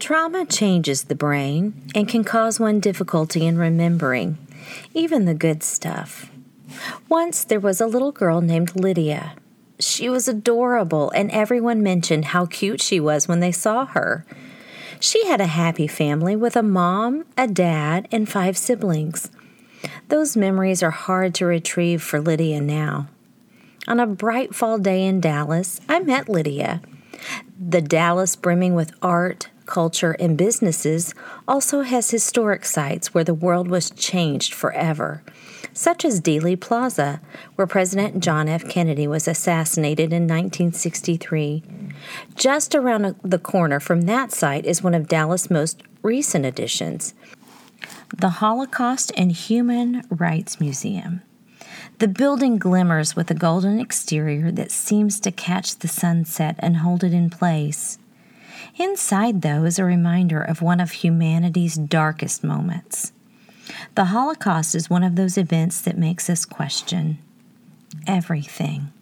Trauma changes the brain and can cause one difficulty in remembering, even the good stuff. Once there was a little girl named Lydia. She was adorable, and everyone mentioned how cute she was when they saw her. She had a happy family with a mom, a dad, and five siblings. Those memories are hard to retrieve for Lydia now. On a bright fall day in Dallas, I met Lydia. The Dallas, brimming with art, culture, and businesses, also has historic sites where the world was changed forever, such as Dealey Plaza, where President John F. Kennedy was assassinated in 1963. Just around the corner from that site is one of Dallas' most recent additions the Holocaust and Human Rights Museum. The building glimmers with a golden exterior that seems to catch the sunset and hold it in place. Inside, though, is a reminder of one of humanity's darkest moments. The Holocaust is one of those events that makes us question everything.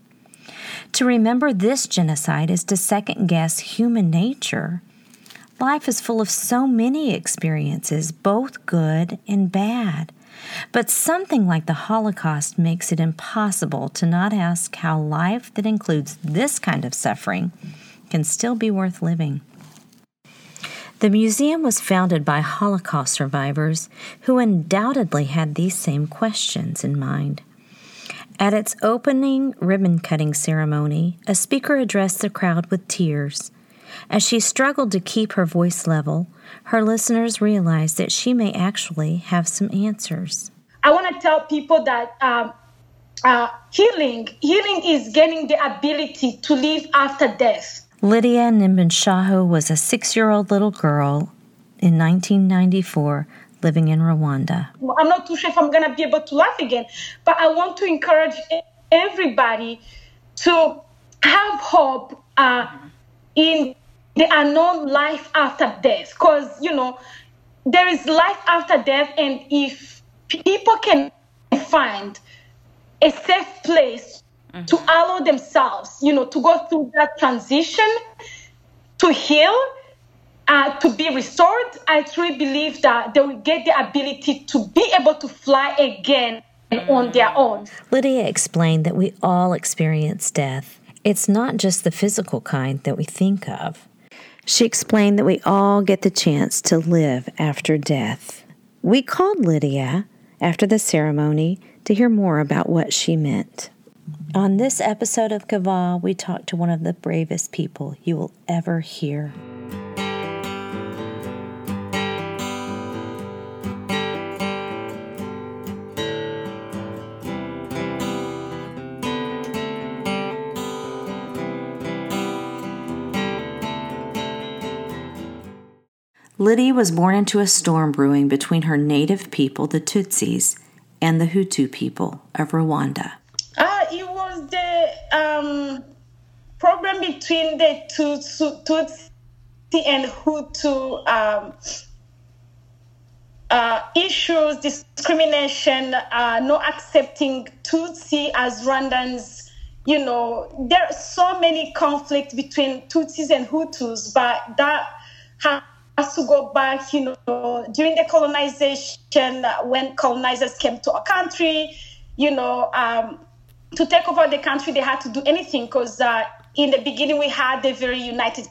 To remember this genocide is to second guess human nature. Life is full of so many experiences, both good and bad. But something like the Holocaust makes it impossible to not ask how life that includes this kind of suffering can still be worth living. The museum was founded by Holocaust survivors who undoubtedly had these same questions in mind. At its opening ribbon cutting ceremony, a speaker addressed the crowd with tears. As she struggled to keep her voice level, her listeners realized that she may actually have some answers. I want to tell people that um, uh, healing, healing is gaining the ability to live after death. Lydia Nimbenshaho was a six year old little girl in 1994 living in Rwanda. I'm not too sure if I'm going to be able to laugh again, but I want to encourage everybody to have hope uh, in the unknown life after death. Because, you know, there is life after death, and if people can find a safe place mm-hmm. to allow themselves, you know, to go through that transition, to heal, uh, to be restored, I truly believe that they will get the ability to be able to fly again on their own. Lydia explained that we all experience death. It's not just the physical kind that we think of. She explained that we all get the chance to live after death. We called Lydia after the ceremony to hear more about what she meant. On this episode of Kava, we talk to one of the bravest people you will ever hear. Liddy was born into a storm brewing between her native people, the Tutsis, and the Hutu people of Rwanda um, problem between the Tutsi and Hutu um, uh, issues, discrimination, uh, not accepting Tutsi as Rwandans. You know, there are so many conflicts between Tutsis and Hutus, but that has to go back, you know, during the colonization, when colonizers came to our country, you know, um, to take over the country, they had to do anything because uh, in the beginning we had a very united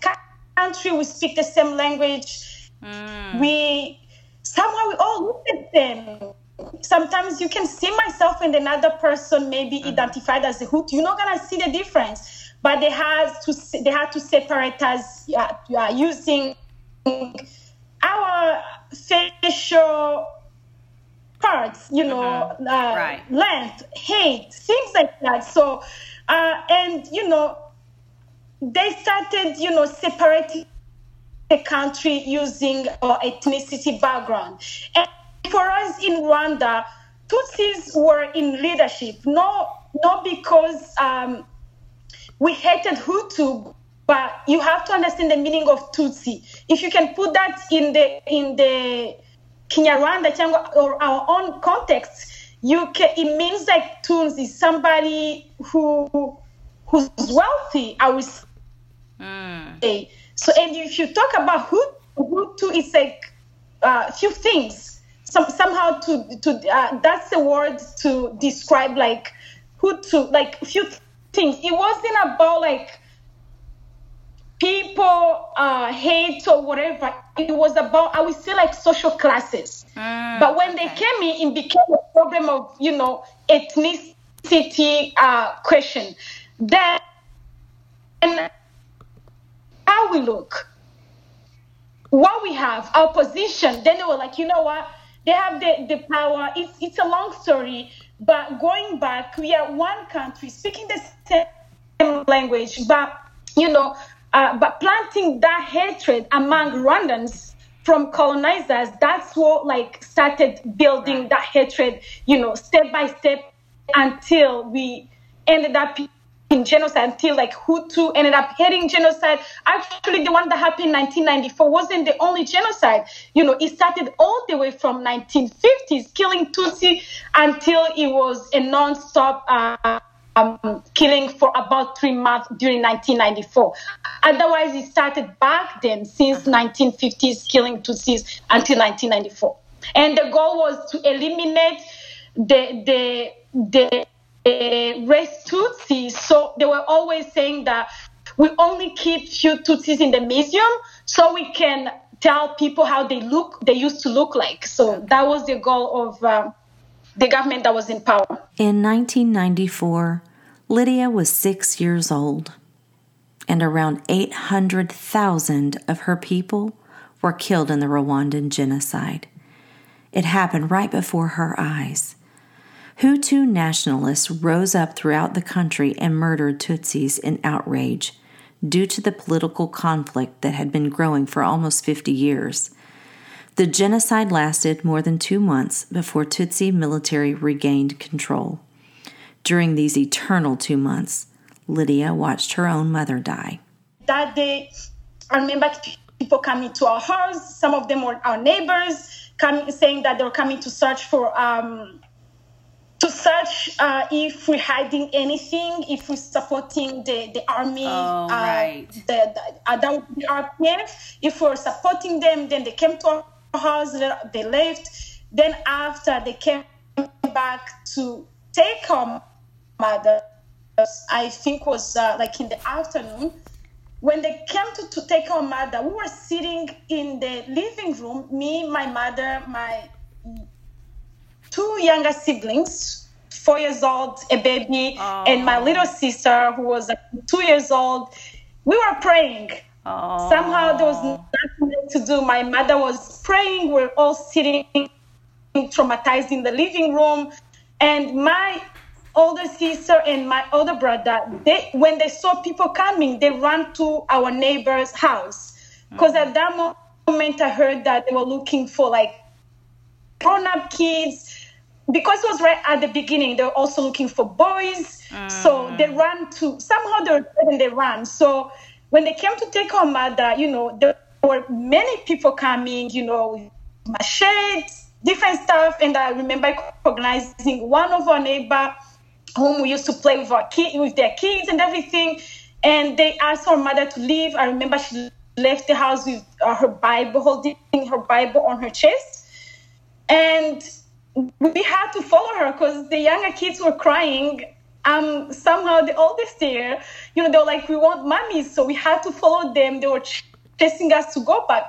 country. We speak the same language. Mm. We somehow we all look at them. Sometimes you can see myself and another person, maybe mm. identified as a Hoot. You're not gonna see the difference, but they had to they had to separate us uh, using our facial parts, you know, uh-huh. uh, right. length, height, things like that. So, uh, and you know, they started, you know, separating the country using uh, ethnicity background. And for us in Rwanda, Tutsis were in leadership, not not because um, we hated Hutu, but you have to understand the meaning of Tutsi. If you can put that in the in the Kinyarwanda cyangwa or our own context, you can, it means like Tunes is somebody who who's wealthy. I would mm. say so. And if you talk about who who to, is like a uh, few things. Some, somehow to to uh, that's the word to describe like who to like a few things. It wasn't about like people uh, hate or whatever. It was about I would say like social classes. Mm, but when okay. they came in, it became a problem of you know ethnicity uh, question. Then how we look, what we have, our position. Then they were like, you know what? They have the, the power. It's it's a long story, but going back, we are one country speaking the same language, but you know, uh, but planting that hatred among Rwandans from colonizers, that's what like started building that hatred, you know, step by step until we ended up in genocide until like Hutu ended up heading genocide. Actually, the one that happened in 1994 wasn't the only genocide. You know, it started all the way from 1950s, killing Tutsi until it was a non-stop uh, um, killing for about three months during 1994. Otherwise, it started back then since 1950s, killing Tutsis until 1994. And the goal was to eliminate the the the race Tutsis. So they were always saying that we only keep few Tutsis in the museum so we can tell people how they look, they used to look like. So that was the goal of uh, the government that was in power. In 1994, Lydia was six years old, and around 800,000 of her people were killed in the Rwandan genocide. It happened right before her eyes. Hutu nationalists rose up throughout the country and murdered Tutsis in outrage due to the political conflict that had been growing for almost 50 years. The genocide lasted more than two months before Tutsi military regained control. During these eternal two months, Lydia watched her own mother die. That day, I remember people coming to our house. Some of them were our neighbors, coming saying that they were coming to search for um, to search uh, if we're hiding anything, if we're supporting the, the army, oh, uh, right. the, the, uh, that would be RPF. If we're supporting them, then they came to our house, they left. Then after they came back to take our mother, I think was uh, like in the afternoon. When they came to, to take our mother, we were sitting in the living room, me, my mother, my two younger siblings, four years old, a baby, oh. and my little sister who was two years old. We were praying. Oh. Somehow there was nothing to do. My mother was praying. We're all sitting traumatized in the living room. And my older sister and my older brother, they when they saw people coming, they ran to our neighbor's house. Because mm-hmm. at that moment I heard that they were looking for like grown-up kids because it was right at the beginning, they were also looking for boys. Mm. So they ran to somehow they were and they ran. So when they came to take our mother, you know, there were many people coming, you know, with machetes, different stuff. And I remember recognizing one of our neighbor whom we used to play with our kid with their kids and everything. And they asked our mother to leave. I remember she left the house with uh, her Bible, holding her Bible on her chest. And we had to follow her because the younger kids were crying. Um, somehow the oldest there, you know, they were like, we want mommy. So we had to follow them. They were chasing us to go back,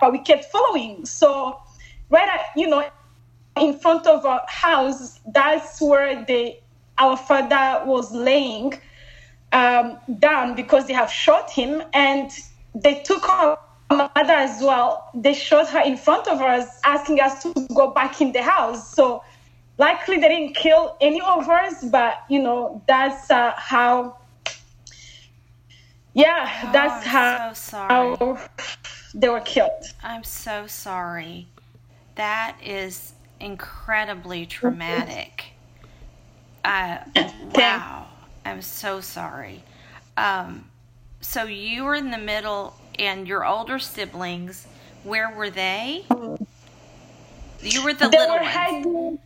but we kept following. So right, at, you know, in front of our house, that's where the our father was laying um, down because they have shot him, and they took our mother as well, they shot her in front of us, asking us to go back in the house. So, likely they didn't kill any of us, but you know, that's uh, how. Yeah, oh, that's how, so how they were killed. I'm so sorry. That is incredibly traumatic. Uh, wow. I'm so sorry. Um, so you were in the middle and your older siblings, where were they? You were the they little were ones.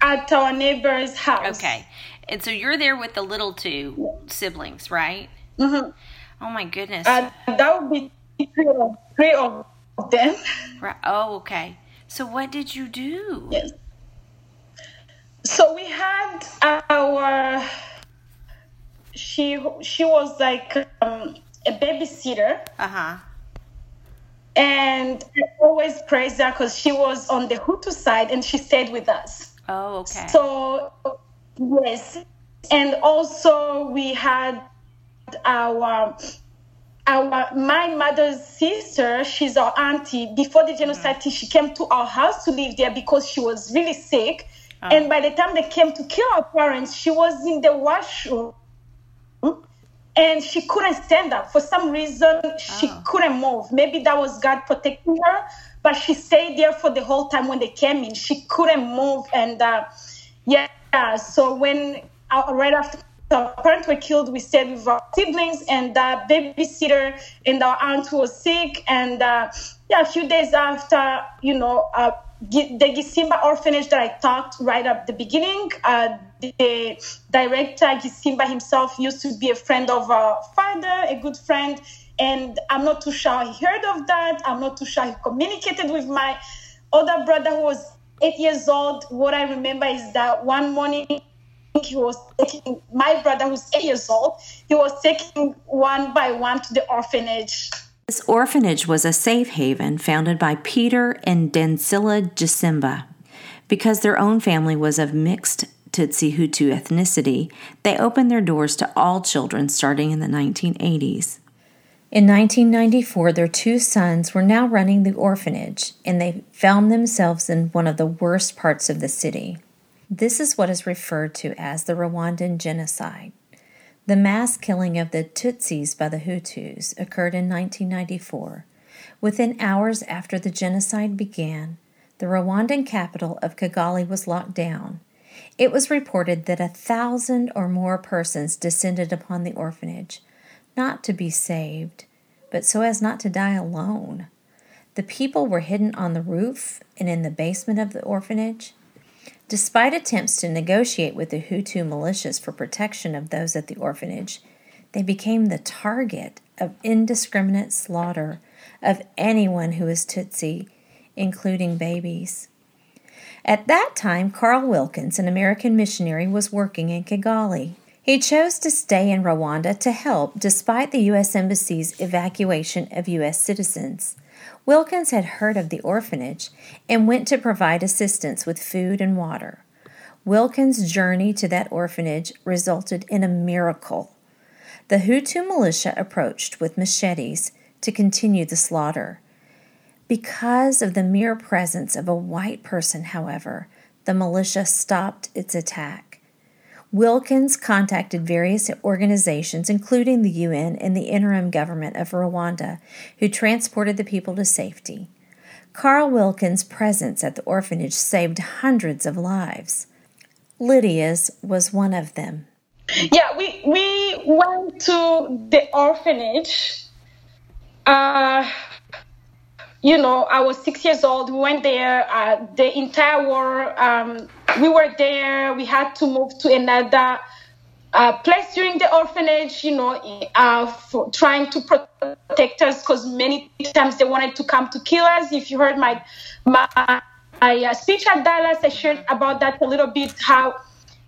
at our neighbor's house. Okay, and so you're there with the little two siblings, right? Mm-hmm. Oh my goodness. Uh, that would be three of, three of them. Right. Oh, okay. So what did you do? Yes. So we had our. She she was like um, a babysitter. Uh huh. And I always praised her because she was on the Hutu side and she stayed with us. Oh, okay. So yes, and also we had our our my mother's sister. She's our auntie. Before the genocide, mm-hmm. she came to our house to live there because she was really sick. Oh. And by the time they came to kill our parents, she was in the washroom and she couldn't stand up. For some reason, she oh. couldn't move. Maybe that was God protecting her, but she stayed there for the whole time when they came in. She couldn't move. And uh, yeah, so when uh, right after our parents were killed, we stayed with our siblings and the babysitter and our aunt who was sick. And uh, yeah, a few days after, you know, uh, the Gisimba orphanage that I talked right at the beginning, uh, the director, Gisimba himself, used to be a friend of our father, a good friend. And I'm not too sure he heard of that. I'm not too sure he communicated with my older brother who was eight years old. What I remember is that one morning he was taking my brother who's eight years old, he was taking one by one to the orphanage this orphanage was a safe haven founded by Peter and Dansila Gisimba. Because their own family was of mixed Tutsi Hutu ethnicity, they opened their doors to all children starting in the 1980s. In 1994, their two sons were now running the orphanage, and they found themselves in one of the worst parts of the city. This is what is referred to as the Rwandan genocide. The mass killing of the Tutsis by the Hutus occurred in 1994. Within hours after the genocide began, the Rwandan capital of Kigali was locked down. It was reported that a thousand or more persons descended upon the orphanage, not to be saved, but so as not to die alone. The people were hidden on the roof and in the basement of the orphanage. Despite attempts to negotiate with the Hutu militias for protection of those at the orphanage, they became the target of indiscriminate slaughter of anyone who is Tutsi, including babies. At that time, Carl Wilkins, an American missionary, was working in Kigali. He chose to stay in Rwanda to help despite the U.S. Embassy's evacuation of U.S. citizens. Wilkins had heard of the orphanage and went to provide assistance with food and water. Wilkins' journey to that orphanage resulted in a miracle. The Hutu militia approached with machetes to continue the slaughter. Because of the mere presence of a white person, however, the militia stopped its attack. Wilkins contacted various organizations, including the UN and the interim government of Rwanda, who transported the people to safety. Carl Wilkins' presence at the orphanage saved hundreds of lives. Lydia's was one of them. Yeah, we, we went to the orphanage. Uh, you know, I was six years old. We went there. Uh, the entire war um, we were there. We had to move to another uh, place during the orphanage, you know, uh, for trying to protect us because many times they wanted to come to kill us. If you heard my my, uh, speech at Dallas, I shared about that a little bit. How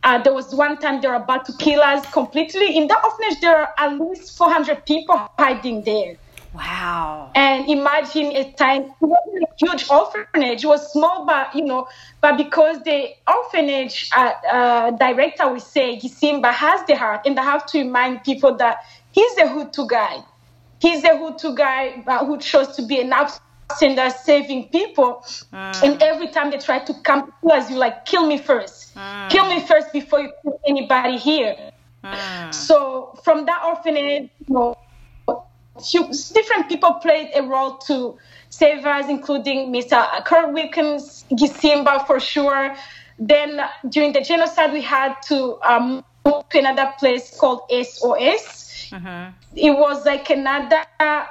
uh, there was one time they were about to kill us completely. In the orphanage, there are at least 400 people hiding there. Wow. And imagine a time, it wasn't a huge orphanage, it was small, but, you know, but because the orphanage uh, uh, director would say, Gisimba has the heart, and I have to remind people that he's a Hutu guy. He's a Hutu guy who chose to be an outsider saving people. Mm. And every time they try to come to us, you like, kill me first. Mm. Kill me first before you put anybody here. Mm. So from that orphanage, you know, different people played a role to save us, including Mr. Kurt Wilkins, Gisimba for sure. Then during the genocide, we had to um, move to another place called SOS. Uh-huh. It was like another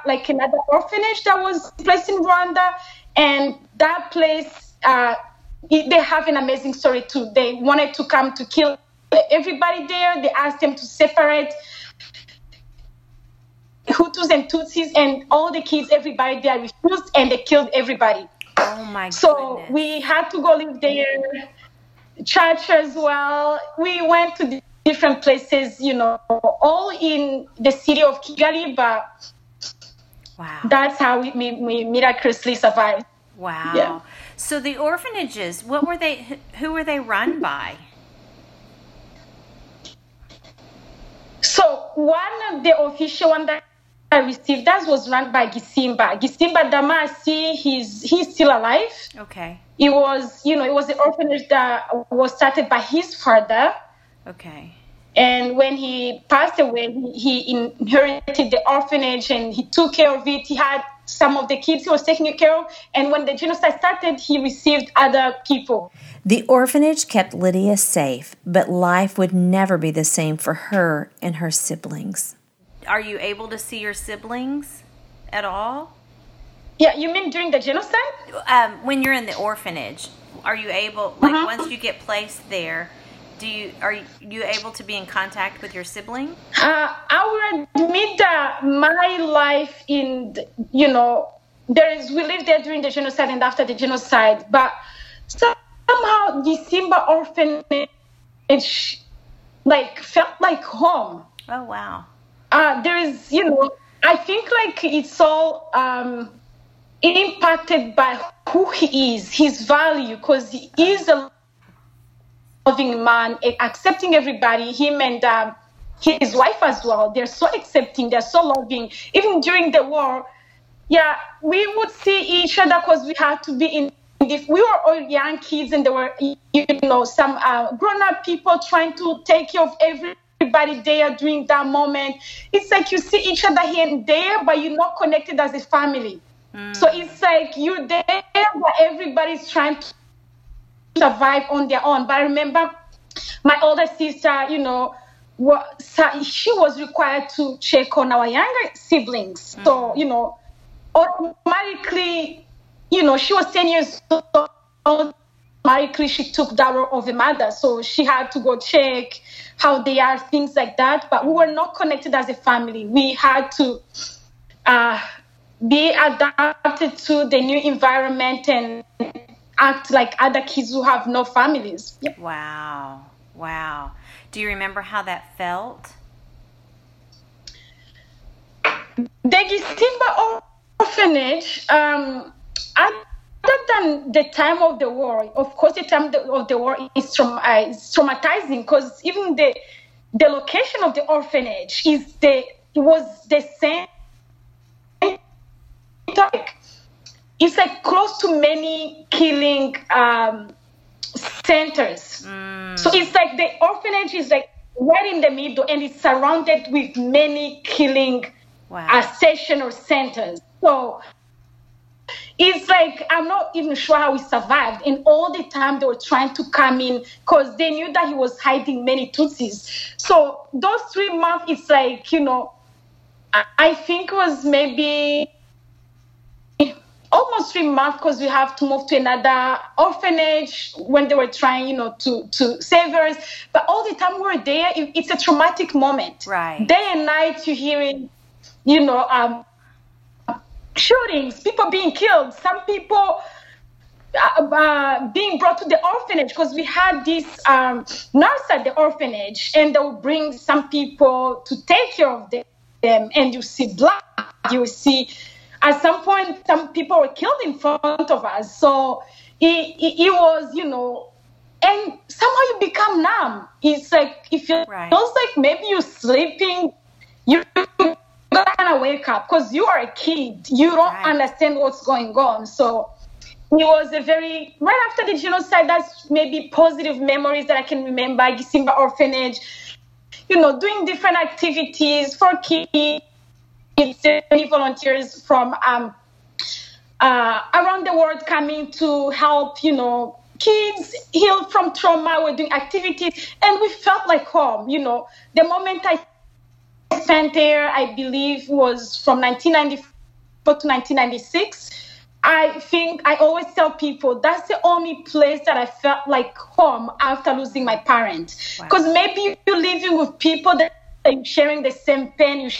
like another orphanage that was placed in Rwanda, and that place uh, they have an amazing story too. They wanted to come to kill everybody there. They asked them to separate Hutus and Tutsis and all the kids, everybody, they refused and they killed everybody. Oh my god. So goodness. we had to go live there. Church as well. We went to different places, you know, all in the city of Kigali, but wow. that's how we, we, we miraculously survived. Wow. Yeah. So the orphanages, what were they who- who were they run by? So one of the official one that I received that was run by Gisimba. Gisimba Damasi, he's he's still alive. Okay. It was, you know, it was the orphanage that was started by his father. Okay. And when he passed away, he he inherited the orphanage and he took care of it. He had some of the kids he was taking care of. And when the genocide started, he received other people. The orphanage kept Lydia safe, but life would never be the same for her and her siblings. Are you able to see your siblings at all? Yeah, you mean during the genocide? Um, when you're in the orphanage, are you able like Uh-huh. once you get placed there, do you are you, able to be in contact with your sibling? Uh, I will admit that my life in, the- you know, there is, we lived there during the genocide and after the genocide, but somehow the Simba orphanage, like, felt like home. Oh wow. Uh, there is, you know, I think like it's all um, impacted by who he is, his value, because he is a loving man, eh, accepting everybody, him and um, his wife as well. They're so accepting, they're so loving. Even during the war, yeah, we would see each other because we had to be in. If we were all young kids and there were, you know, some uh, grown-up people trying to take care of everybody there during that moment. It's like you see each other here and there, but you're not connected as a family. Mm. So it's like you're there, but everybody's trying to survive on their own. But I remember my older sister, you know, she was required to check on our younger siblings. Mm. So, you know, automatically, you know, she was 10 years old. Automatically, she took that role of a mother. So she had to go check how they are, things like that. But we were not connected as a family. We had to uh, be adapted to the new environment and act like other kids who have no families. Yep. Wow. Wow. Do you remember how that felt? The Gisimba orphanage, um, other than the time of the war, of course, the time of the war is, uh, traumatizing because even the the location of the orphanage is the it was the same. Like, it's like close to many killing um, centers. So it's like the orphanage is like right in the middle and it's surrounded with many killing Wow. uh, session or centers. So it's like I'm not even sure how he survived. And all the time they were trying to come in because they knew that he was hiding many Tutsis. So those three months, it's like you know, I, think it was maybe almost three months because we have to move to another orphanage when they were trying, you know, to to save us. But all the time we were there, it, it's a traumatic moment. Right. Day and night, you're hearing, you know, um, shootings, people being killed, some people. Uh, uh, being brought to the orphanage because we had this um, nurse at the orphanage, and they would bring some people to take care of them, and you see blood, you see at some point some people were killed in front of us so it, it, it was you know and somehow you become numb it's like it feels Right. like maybe you're sleeping you kind of wake up because you are a kid you don't Right. understand what's going on so it was a very right after the genocide that's maybe positive memories that i can remember gisimba orphanage you know doing different activities for kids it's many volunteers from um, uh, around the world coming to help, you know, kids heal from trauma. We're doing activities, and we felt like home. You know, the moment I spent there, I believe was from 1994 to 1996. I think I always tell people that's the only place that I felt like home after losing my parents. Wow. Because maybe you're living with people that are sharing the same pain, you're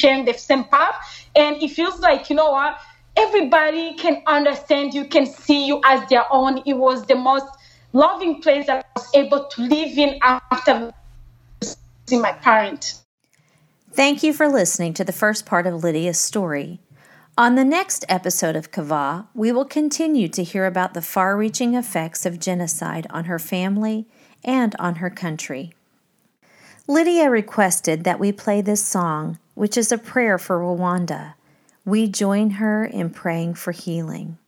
sharing the same path, and it feels like, you know what, everybody can understand you, can see you as their own. It was the most loving place that I was able to live in after losing my parent. Thank you for listening to the first part of Lydia's story. On the next episode of Kava, we will continue to hear about the far reaching effects of genocide on her family and on her country. Lydia requested that we play this song, which is a prayer for Rwanda. We join her in praying for healing.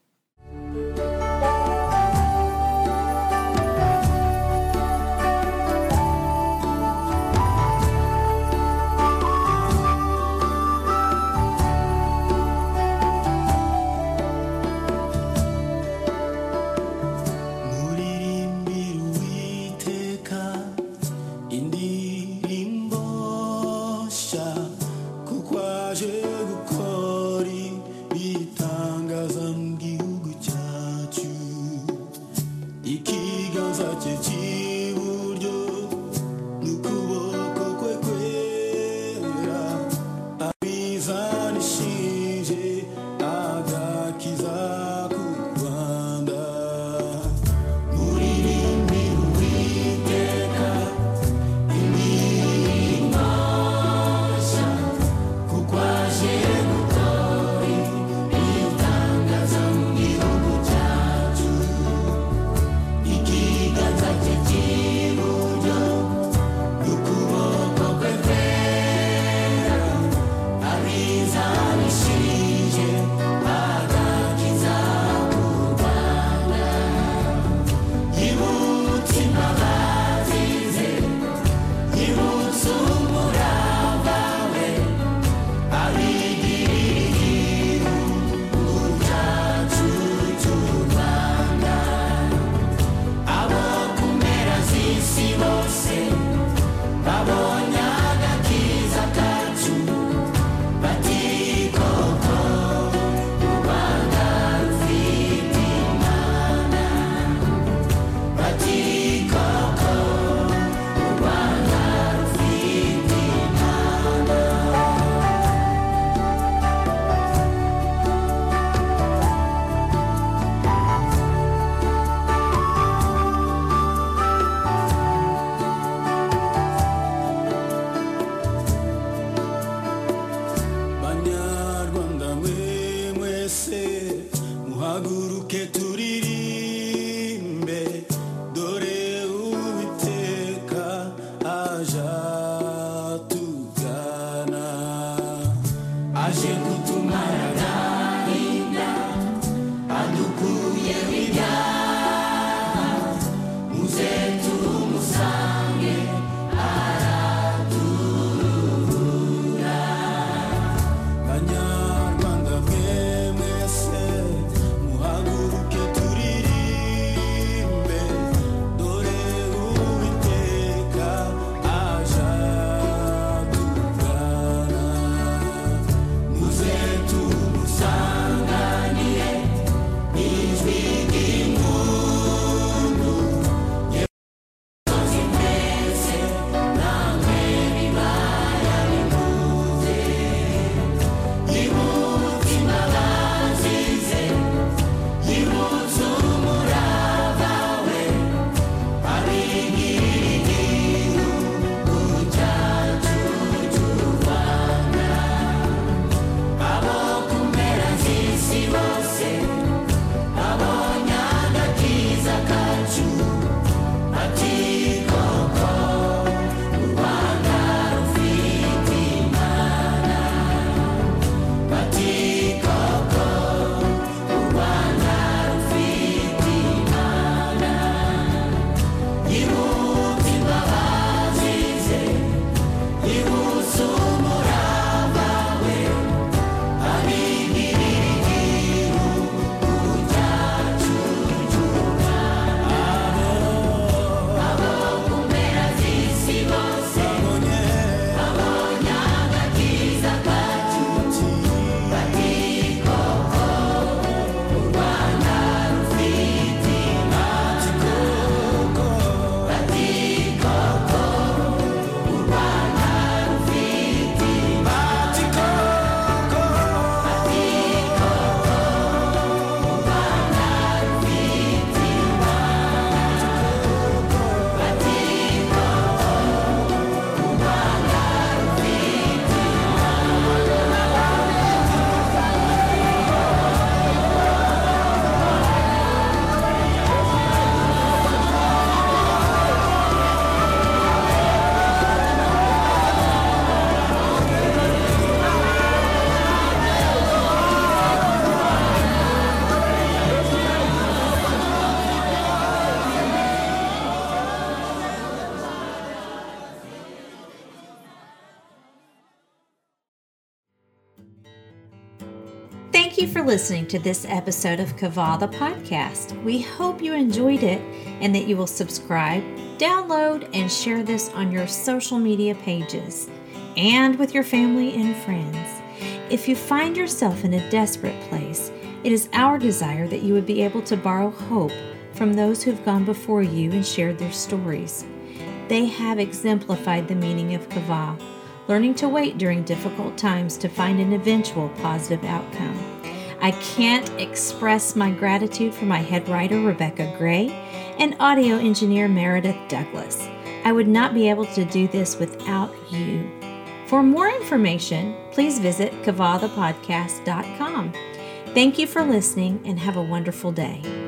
Listening to this episode of Kava the podcast. We hope you enjoyed it and that you will subscribe, download, and share this on your social media pages and with your family and friends. If you find yourself in a desperate place, it is our desire that you would be able to borrow hope from those who've gone before you and shared their stories. They have exemplified the meaning of kava, learning to wait during difficult times to find an eventual positive outcome. I can't express my gratitude for my head writer, Rebecca Gray, and audio engineer, Meredith Douglas. I would not be able to do this without you. For more information, please visit kavathepodcast.com. Thank you for listening and have a wonderful day.